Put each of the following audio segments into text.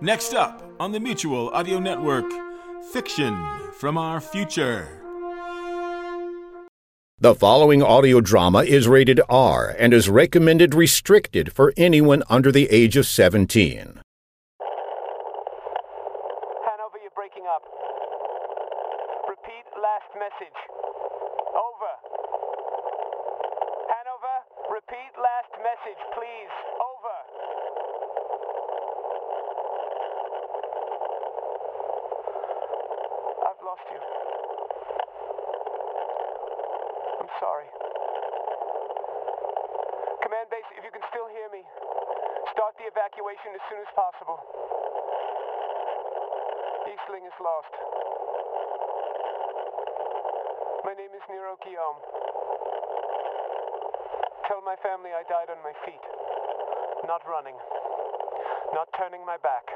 Next up on the Mutual Audio Network, Fiction from Our Future. The following audio drama is rated R and is recommended restricted for anyone under the age of 17. Hanover, you're breaking up. Repeat last message. Over. Hanover, repeat last message, please. Over. I've lost you. I'm sorry. Command base, if you can still hear me, start the evacuation as soon as possible. Eastling is lost. My name is Nyro Guillaume. Tell my family I died on my feet. Not running. Not turning my back.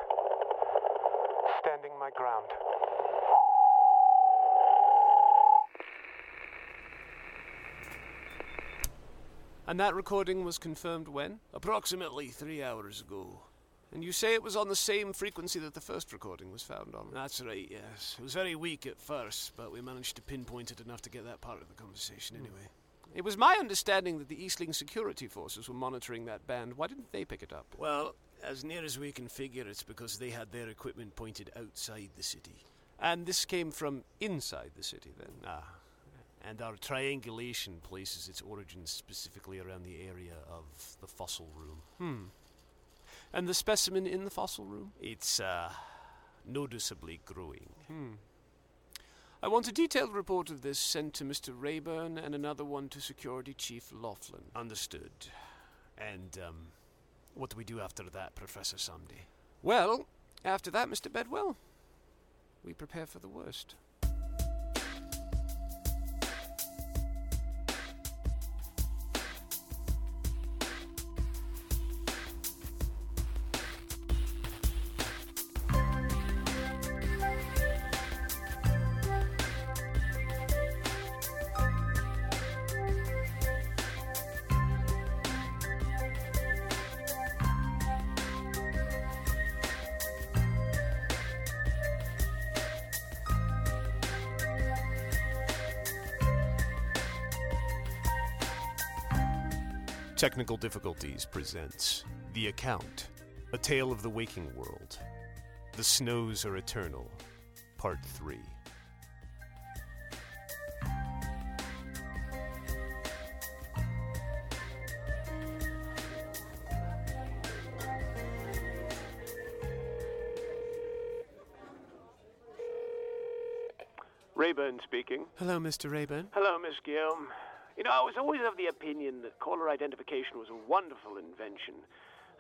Standing my ground. And that recording was confirmed when? Approximately three hours ago. And you say it was on the same frequency that the first recording was found on? That's right, yes. It was very weak at first, but we managed to pinpoint it enough to get that part of the conversation anyway. It was my understanding that the Eastling security forces were monitoring that band. Why didn't they pick it up? Well, as near as we can figure, it's because they had their equipment pointed outside the city. And this came from inside the city, then? Ah. And our triangulation places its origins specifically around the area of the fossil room. Hmm. And the specimen in the fossil room? It's, uh, noticeably growing. Hmm. I want a detailed report of this sent to Mr. Rayburn and another one to Security Chief Laughlin. Understood. And, um, what do we do after that, Professor Sunday? Well, after that, Mr. Bedwell, we prepare for the worst. Technical Difficulties presents The Account A Tale of the Waking World. The Snows Are Eternal, Part 3. Rayburn speaking. Hello, Mr. Rayburn. Hello, Miss Guillaume. You know, I was always of the opinion that caller identification was a wonderful invention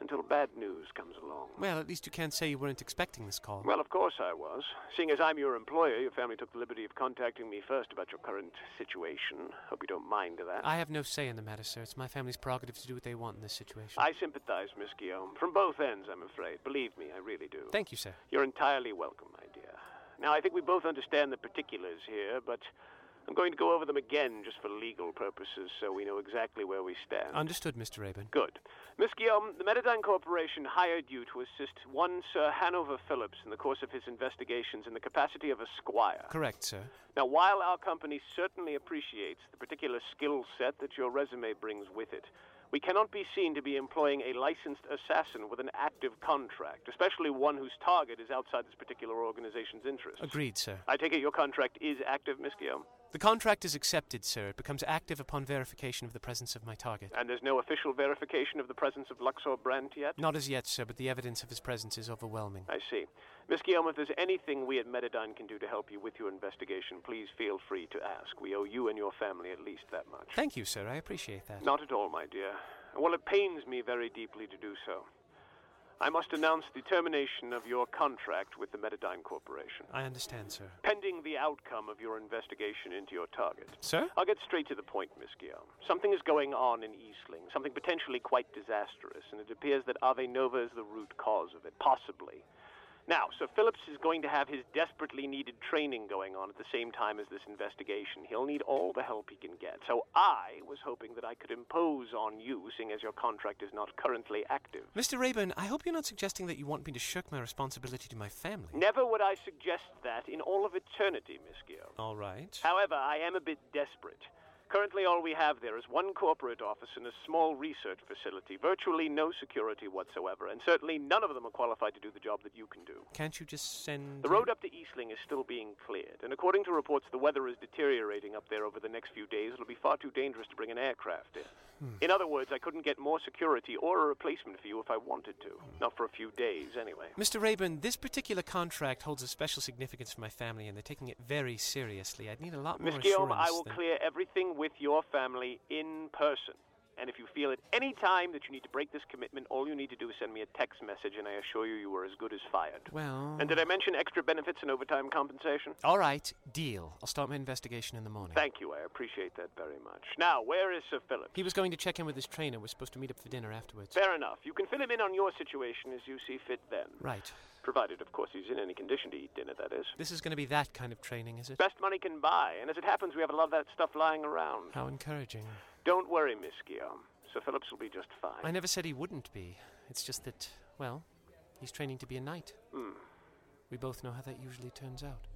until bad news comes along. Well, at least you can't say you weren't expecting this call. Well, of course I was. Seeing as I'm your employer, your family took the liberty of contacting me first about your current situation. Hope you don't mind that. I have no say in the matter, sir. It's my family's prerogative to do what they want in this situation. I sympathize, Miss Guillaume. From both ends, I'm afraid. Believe me, I really do. Thank you, sir. You're entirely welcome, my dear. Now, I think we both understand the particulars here, but I'm going to go over them again just for legal purposes so we know exactly where we stand. Understood, Mr. Rayburn. Good. Miss Guillaume, the Metadyne Corporation hired you to assist one Sir Hanover Phillips in the course of his investigations in the capacity of a squire. Correct, sir. Now, while our company certainly appreciates the particular skill set that your resume brings with it, we cannot be seen to be employing a licensed assassin with an active contract, especially one whose target is outside this particular organization's interests. Agreed, sir. I take it your contract is active, Miss Guillaume? The contract is accepted, sir. It becomes active upon verification of the presence of my target. And there's no official verification of the presence of Luxor Brandt yet? Not as yet, sir, but the evidence of his presence is overwhelming. I see. Miss Guillaume, if there's anything we at Metadyne can do to help you with your investigation, please feel free to ask. We owe you and your family at least that much. Thank you, sir. I appreciate that. Not at all, my dear. Well, it pains me very deeply to do so. I must announce the termination of your contract with the Metadyne Corporation. I understand, sir. Pending the outcome of your investigation into your target. Sir? I'll get straight to the point, Miss Guillaume. Something is going on in Eastling, something potentially quite disastrous, and it appears that Ave Nova is the root cause of it, possibly. Now, Sir Phillips is going to have his desperately needed training going on at the same time as this investigation. He'll need all the help he can get. So I was hoping that I could impose on you, seeing as your contract is not currently active. Mr. Rayburn, I hope you're not suggesting that you want me to shirk my responsibility to my family. Never would I suggest that in all of eternity, Miss Guillaume. All right. However, I am a bit desperate. Currently, all we have there is one corporate office and a small research facility, virtually no security whatsoever, and certainly none of them are qualified to do the job that you can do. Can't you just send. The road up to Eastling is still being cleared, and according to reports, the weather is deteriorating up there over the next few days. It'll be far too dangerous to bring an aircraft in. In other words, I couldn't get more security or a replacement for you if I wanted to. Not for a few days, anyway. Mr. Rayburn, this particular contract holds a special significance for my family, and they're taking it very seriously. I'd need a lot Miss more Guillaume, assurance I will than- clear everything with your family in person. And if you feel at any time that you need to break this commitment, all you need to do is send me a text message, and I assure you you are as good as fired. Well. And did I mention extra benefits and overtime compensation? All right, deal. I'll start my investigation in the morning. Thank you. I appreciate that very much. Now, where is Sir Philip? He was going to check in with his trainer. We're supposed to meet up for dinner afterwards. Fair enough. You can fill him in on your situation as you see fit then. Right. Provided, of course, he's in any condition to eat dinner, that is. This is going to be that kind of training, is it? Best money can buy, and as it happens, we have a lot of that stuff lying around. How encouraging. Don't worry, Miss Guillaume. Sir Phillips will be just fine. I never said he wouldn't be. It's just that, well, he's training to be a knight. Hmm. We both know how that usually turns out.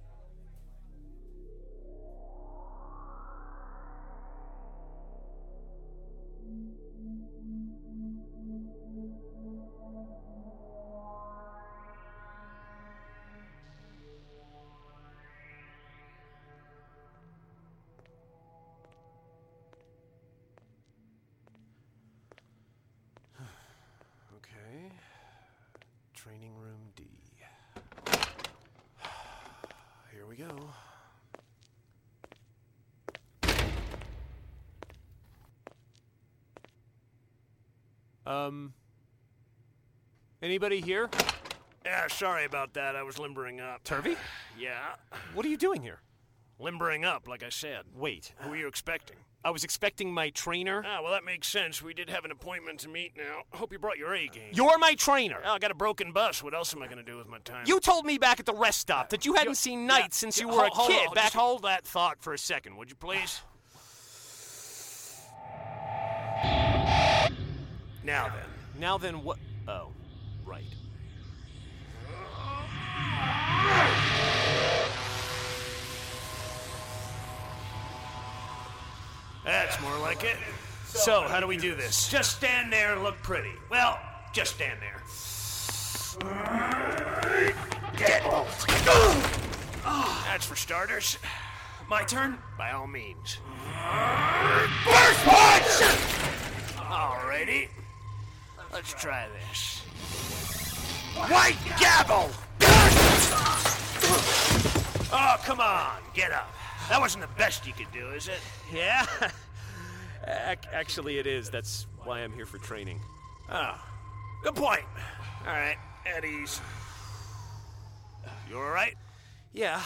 Training room D. Here we go. Um. Anybody here? Yeah, sorry about that. I was limbering up. Turvey? Yeah. What are you doing here? Limbering up, like I said. Wait. Who were you expecting? I was expecting my trainer. Ah, well, that makes sense. We did have an appointment to meet now. Hope you brought your A game. You're my trainer. Oh, I got a broken bus. What else am I going to do with my time? You told me back at the rest stop that you hadn't seen knights since you were a Hold- hold kid on, back. Just hold that thought for a second, would you please? now then. Now then, what? Oh, right. That's more like it. So, how do we do this? Just stand there and look pretty. Well, just stand there. Get That's for starters. My turn? By all means. First punch! Alrighty. Let's try this. White gavel! Oh, come on, get up. That wasn't the best you could do, is it? Yeah. Ac- Actually, it is. That's why I'm here for training. Oh, good point. All right, at ease. You all right? Yeah.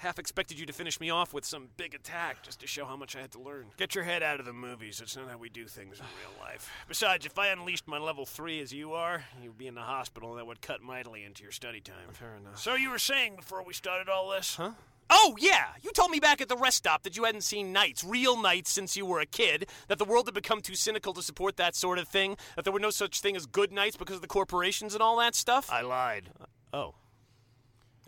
Half expected you to finish me off with some big attack just to show how much I had to learn. Get your head out of the movies. That's not how we do things in real life. Besides, if I unleashed my level three as you are, you'd be in the hospital, and that would cut mightily into your study time. Fair enough. So you were saying before we started all this? Huh? Oh, yeah! You told me back at the rest stop that you hadn't seen knights, real knights, since you were a kid, that the world had become too cynical to support that sort of thing, that there were no such thing as good knights because of the corporations and all that stuff. I lied. Uh, oh.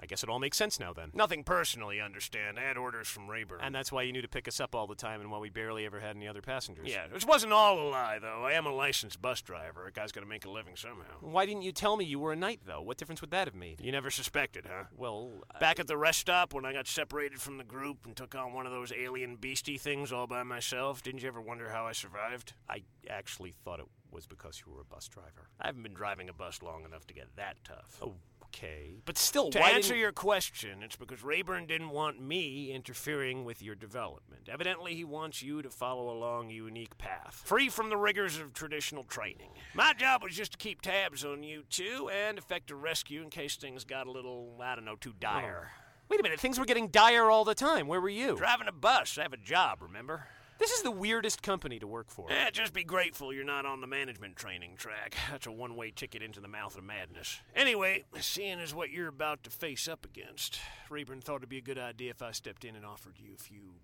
I guess it all makes sense now then. Nothing personal, you understand. I had orders from Rayburn. And that's why you knew to pick us up all the time and why we barely ever had any other passengers. yeah, this wasn't all a lie, though. I am a licensed bus driver. A guy's got to make a living somehow. Why didn't you tell me you were a knight, though? What difference would that have made? You never suspected, huh? Well, uh, Back at the rest stop when I got separated from the group and took on one of those alien beastie things all by myself, didn't you ever wonder how I survived? I actually thought it was because you were a bus driver. I haven't been driving a bus long enough to get that tough. Oh, Okay, but still, To answer your question, it's because Rayburn didn't want me interfering with your development. Evidently, he wants you to follow along a unique path, free from the rigors of traditional training. My job was just to keep tabs on you two and effect a rescue in case things got a little, I don't know, too dire. Oh. Wait a minute, things were getting dire all the time. Where were you? Driving a bus, I have a job, remember? This is the weirdest company to work for. Eh, just be grateful you're not on the management training track. That's a one way ticket into the mouth of madness. Anyway, seeing as what you're about to face up against, Rayburn thought it'd be a good idea if I stepped in and offered you a few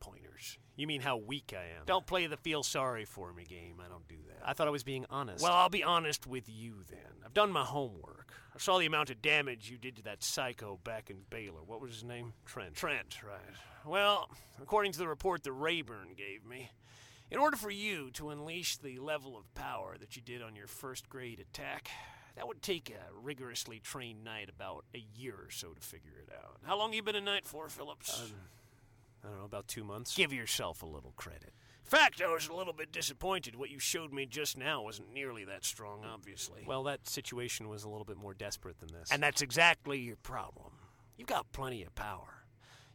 pointers. You mean how weak I am? Don't play the feel sorry for me game. I don't do that. I thought I was being honest. Well, I'll be honest with you then. I've done my homework. I saw the amount of damage you did to that psycho back in Baylor. What was his name? Trent. Trent, right. Well, according to the report that Rayburn gave me, in order for you to unleash the level of power that you did on your first grade attack, that would take a rigorously trained knight about a year or so to figure it out. How long you been a knight for, Phillips? Um, I don't know, about two months. Give yourself a little credit. In fact, I was a little bit disappointed. What you showed me just now wasn't nearly that strong, obviously. Well, that situation was a little bit more desperate than this. And that's exactly your problem. You've got plenty of power.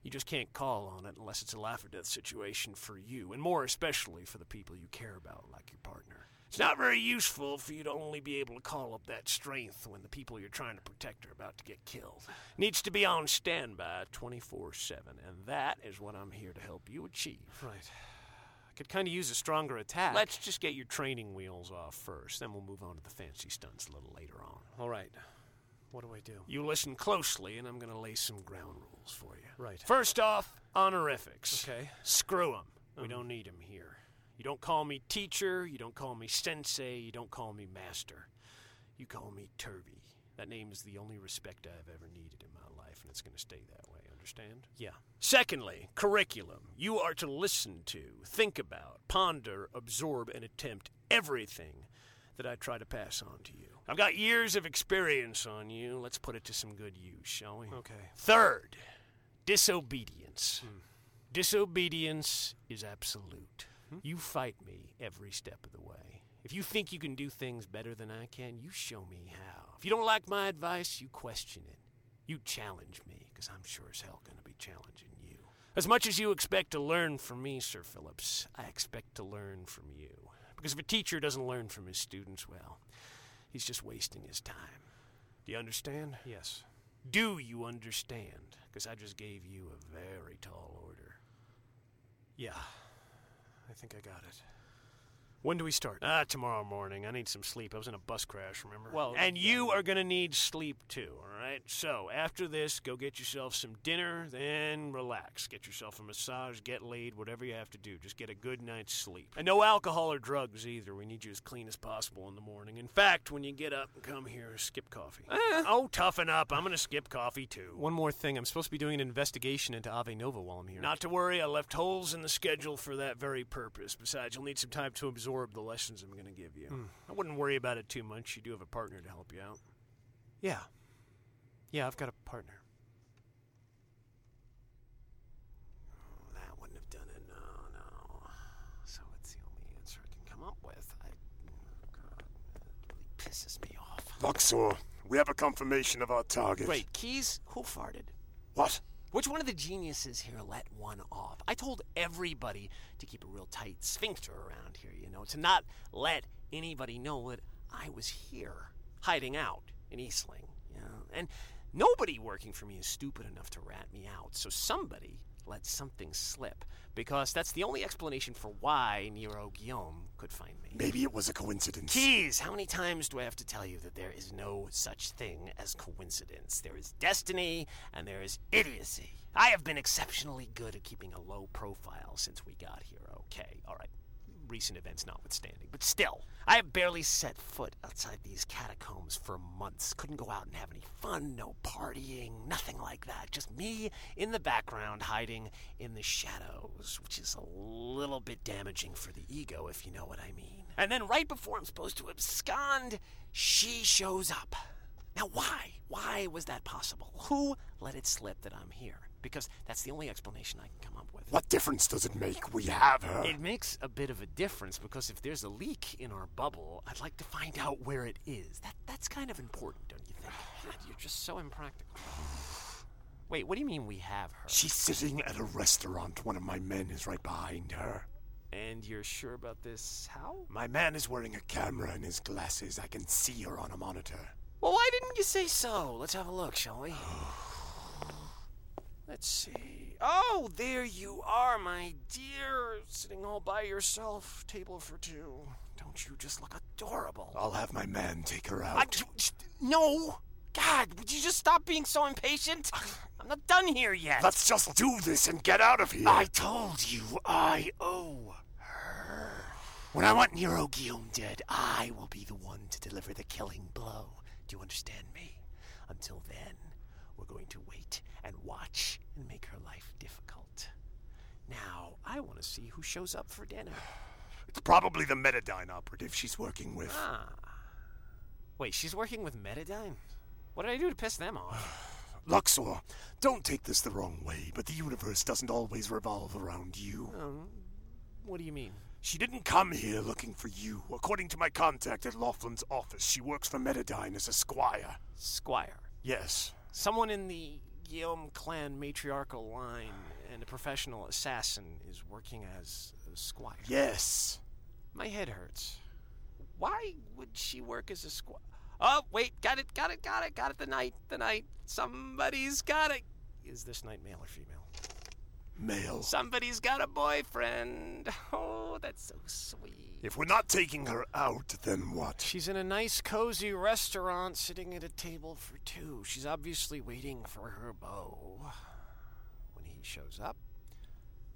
You just can't call on it unless it's a life or death situation for you, and more especially for the people you care about, like your partner. It's not very useful for you to only be able to call up that strength when the people you're trying to protect are about to get killed. Needs to be on standby 24 7, and that is what I'm here to help you achieve. Right. I could kind of use a stronger attack. Let's just get your training wheels off first, then we'll move on to the fancy stunts a little later on. All right. What do I do? You listen closely, and I'm going to lay some ground rules for you. Right. First off, honorifics. Okay. Screw them. We Um. don't need them here. You don't call me teacher, you don't call me sensei, you don't call me master. You call me Turvey. That name is the only respect I've ever needed in my life, and it's going to stay that way, understand? Yeah. Secondly, curriculum. You are to listen to, think about, ponder, absorb, and attempt everything that I try to pass on to you. I've got years of experience on you. Let's put it to some good use, shall we? Okay. Third, disobedience. Hmm. Disobedience is absolute. Hmm? You fight me every step of the way. If you think you can do things better than I can, you show me how. If you don't like my advice, you question it. You challenge me, because I'm sure as hell going to be challenging you. As much as you expect to learn from me, Sir Phillips, I expect to learn from you. Because if a teacher doesn't learn from his students, well, he's just wasting his time. Do you understand? Yes. Do you understand? Because I just gave you a very tall order. Yeah. I think I got it. When do we start? Ah, tomorrow morning. I need some sleep. I was in a bus crash, remember? Well, and you are going to need sleep too, all right? So, after this, go get yourself some dinner, then relax. Get yourself a massage, get laid, whatever you have to do. Just get a good night's sleep. And no alcohol or drugs either. We need you as clean as possible in the morning. In fact, when you get up and come here, skip coffee. Oh, toughen up. I'm going to skip coffee too. One more thing. I'm supposed to be doing an investigation into Ave Nova while I'm here. Not to worry, I left holes in the schedule for that very purpose. Besides, you'll need some time to absorb the lessons I'm going to give you. Hmm. I wouldn't worry about it too much. You do have a partner to help you out. Yeah. Yeah, I've got a partner. Oh, that wouldn't have done it. No, no. So it's the only answer I can come up with. I. Oh, God, it really pisses me off. Luxor, we have a confirmation of our target. Great. Keyes? Who farted? What? Which one of the geniuses here let one off? I told everybody to keep a real tight sphincter around here, you know, to not let anybody know that I was here, hiding out in Eastling, you know. And nobody working for me is stupid enough to rat me out, so somebody let something slip, because that's the only explanation for why Nyro Guillaume could find me. Maybe it was a coincidence. Keyes, how many times do I have to tell you that there is no such thing as coincidence? There is destiny and there is idiocy. I have been exceptionally good at keeping a low profile since we got here, okay? All right, recent events notwithstanding. But still, I have barely set foot outside these catacombs for months. Couldn't go out and have any fun, no partying, nothing like that. Just me in the background hiding in the shadows, which is a little bit damaging for the ego, if you know what I mean. And then right before I'm supposed to abscond, she shows up. Now, why? Why was that possible? Who let it slip that I'm here? Because that's the only explanation I can come up with. What difference does it make? We have her. It makes a bit of a difference because if there's a leak in our bubble, I'd like to find out where it is. That that's kind of important, don't you think? God, you're just so impractical. Wait, what do you mean we have her? She's sitting at a restaurant. One of my men is right behind her. And you're sure about this? How? My man is wearing a camera in his glasses. I can see her on a monitor. Well, why didn't you say so? Let's have a look, shall we? Let's see. Oh, there you are, my dear. Sitting all by yourself, table for two. Don't you just look adorable? I'll have my man take her I, out. no! God, would you just stop being so impatient? I'm not done here yet. Let's just do this and get out of here. I told you I owe her. When I want Nyro Guillaume dead, I will be the one to deliver the killing blow. Do you understand me? Until then, we're going to wait and watch and make her life difficult. Now, I want to see who shows up for dinner. It's probably the Metadyne operative she's working with. Ah. Wait, she's working with Metadyne? What did I do to piss them off? Luxor, don't take this the wrong way, but the universe doesn't always revolve around you. Um, what do you mean? She didn't come here looking for you. According to my contact at Laughlin's office, she works for Metadyne as a squire. Squire. Yes. Someone in the Guillaume clan matriarchal line and a professional assassin is working as a squire. Yes. My head hurts. Why would she work as a squire? Oh, wait, got it, got it, got it, got it. The knight, the knight. Somebody's got it. Is this knight male or female? Male. Somebody's got a boyfriend. Oh, that's so sweet. If we're not taking her out, then what? She's in a nice, cozy restaurant sitting at a table for two. She's obviously waiting for her beau. When he shows up,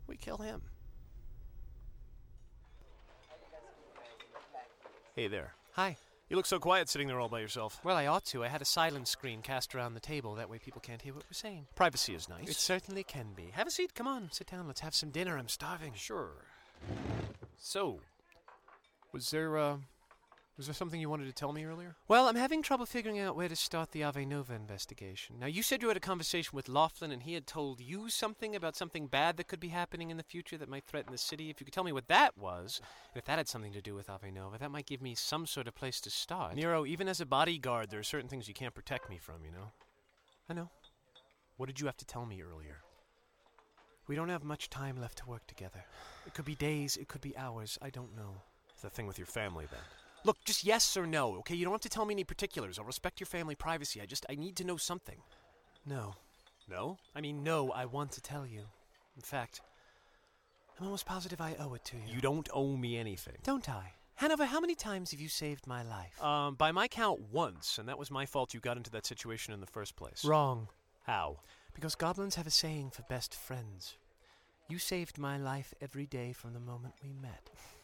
we kill him. Hey there. Hi. You look so quiet sitting there all by yourself. Well, I ought to. I had a silence screen cast around the table. That way people can't hear what we're saying. Privacy is nice. It certainly can be. Have a seat. Come on. Sit down. Let's have some dinner. I'm starving. Sure. So, was there, uh, was there something you wanted to tell me earlier? Well, I'm having trouble figuring out where to start the Ave Nova investigation. Now, you said you had a conversation with Laughlin and he had told you something about something bad that could be happening in the future that might threaten the city. If you could tell me what that was, and if that had something to do with Ave Nova, that might give me some sort of place to start. Nyro, even as a bodyguard, there are certain things you can't protect me from, you know? I know. What did you have to tell me earlier? We don't have much time left to work together. It could be days, it could be hours, I don't know. The thing with your family, then. Look, just yes or no, okay? You don't have to tell me any particulars. I'll respect your family privacy. I just, I need to know something. No. No? I mean, no, I want to tell you. In fact, I'm almost positive I owe it to you. You don't owe me anything. Don't I? Hanover, how many times have you saved my life? Um, by my count, once, and that was my fault you got into that situation in the first place. Wrong. How? Because goblins have a saying for best friends. You saved my life every day from the moment we met.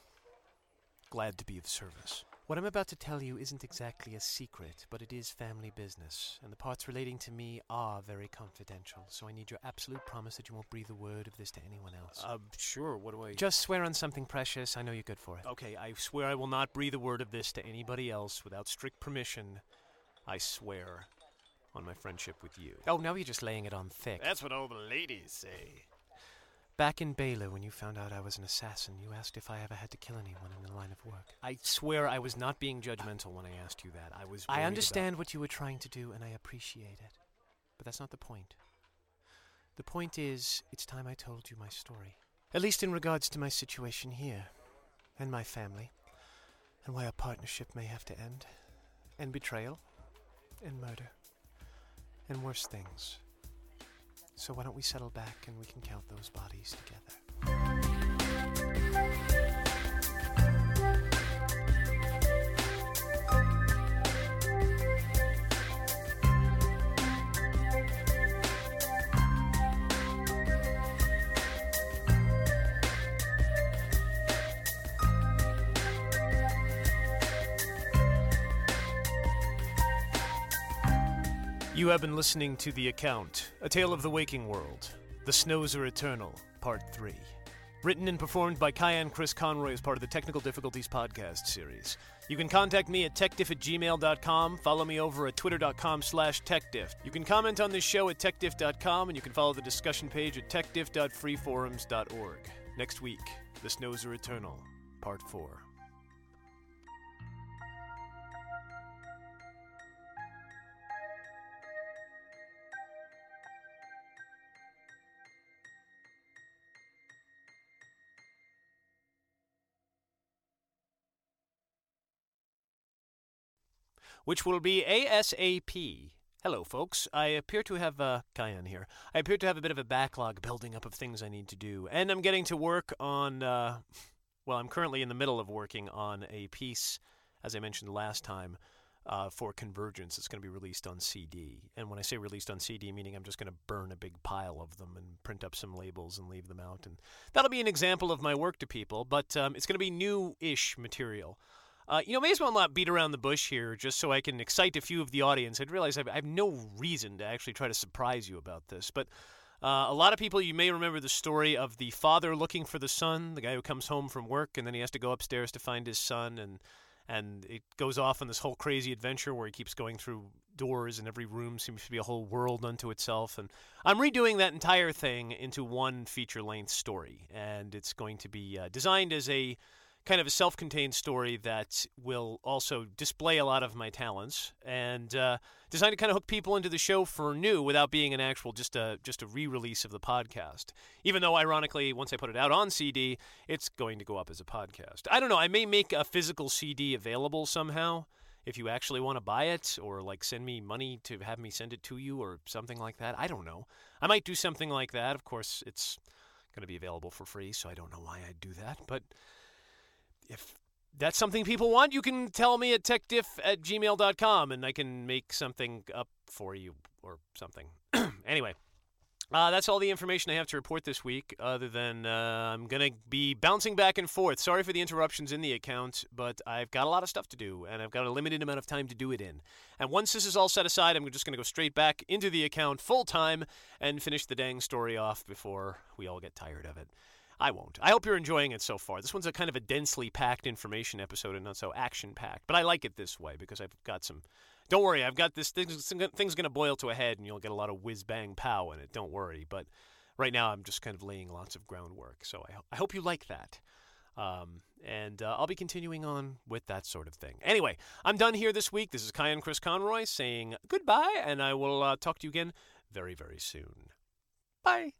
Glad to be of service. What I'm about to tell you isn't exactly a secret, but it is family business, and the parts relating to me are very confidential, so I need your absolute promise that you won't breathe a word of this to anyone else. Uh, sure, what do I. Just swear on something precious. I know you're good for it. Okay, I swear I will not breathe a word of this to anybody else without strict permission. I swear on my friendship with you. Oh, now you're just laying it on thick. That's what all the ladies say. Back in Baylor, when you found out I was an assassin, you asked if I ever had to kill anyone in the line of work. I swear I was not being judgmental when I asked you that. I was. I understand what you were trying to do, and I appreciate it. But that's not the point. The point is, it's time I told you my story. At least in regards to my situation here, and my family, and why a partnership may have to end, and betrayal, and murder, and worse things. So why don't we settle back and we can count those bodies together? You have been listening to The Account, A Tale of the Waking World. The Snows Are Eternal, Part 3. Written and performed by Kyan Chris Conroy as part of the Technical Difficulties podcast series. You can contact me at techdiff at gmail.com, follow me over at twitter.com slash techdiff. You can comment on this show at techdiff.com, and you can follow the discussion page at techdiff.freeforums.org. Next week, The Snows Are Eternal, Part 4. Which will be ASAP. Hello, folks. I appear to have, uh, Kyan here. I appear to have a bit of a backlog building up of things I need to do, and I'm getting to work on, uh, well, I'm currently in the middle of working on a piece, as I mentioned last time, uh, for Convergence. It's going to be released on CD. And when I say released on CD, meaning I'm just going to burn a big pile of them and print up some labels and leave them out. And that'll be an example of my work to people, but um, it's going to be new ish material. Uh, you know, may as well not beat around the bush here just so I can excite a few of the audience. I'd realize I have no reason to actually try to surprise you about this, but uh, a lot of people, you may remember the story of the father looking for the son, the guy who comes home from work and then he has to go upstairs to find his son, and and it goes off on this whole crazy adventure where he keeps going through doors and every room seems to be a whole world unto itself. And I'm redoing that entire thing into one feature length story, and it's going to be uh, designed as a kind of a self-contained story that will also display a lot of my talents and uh, designed to kind of hook people into the show for new without being an actual just a just a re-release of the podcast. Even though, ironically, once I put it out on CD, it's going to go up as a podcast. I don't know. I may make a physical CD available somehow if you actually want to buy it or like send me money to have me send it to you or something like that. I don't know. I might do something like that. Of course, it's going to be available for free, so I don't know why I'd do that, but if that's something people want, you can tell me at techdiff at gmail.com and I can make something up for you or something. anyway, uh, that's all the information I have to report this week, other than uh, I'm going to be bouncing back and forth. Sorry for the interruptions in the account, but I've got a lot of stuff to do, and I've got a limited amount of time to do it in. And once this is all set aside, I'm just going to go straight back into the account full time and finish the dang story off before we all get tired of it. I won't. I hope you're enjoying it so far. This one's a kind of a densely packed information episode and not so action packed. But I like it this way because I've got some. Don't worry, I've got this. Thing's, thing's going to boil to a head and you'll get a lot of whiz bang pow in it. Don't worry. But right now I'm just kind of laying lots of groundwork. So I, I hope you like that. Um, and uh, I'll be continuing on with that sort of thing. Anyway, I'm done here this week. This is Kyan Chris Conroy saying goodbye, and I will uh, talk to you again very, very soon. Bye.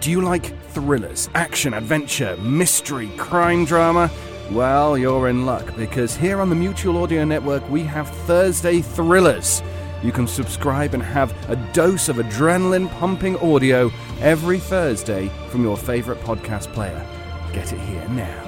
Do you like thrillers, action, adventure, mystery, crime drama? Well, you're in luck because here on the Mutual Audio Network we have Thursday Thrillers. You can subscribe and have a dose of adrenaline pumping audio every Thursday from your favorite podcast player. Get it here now.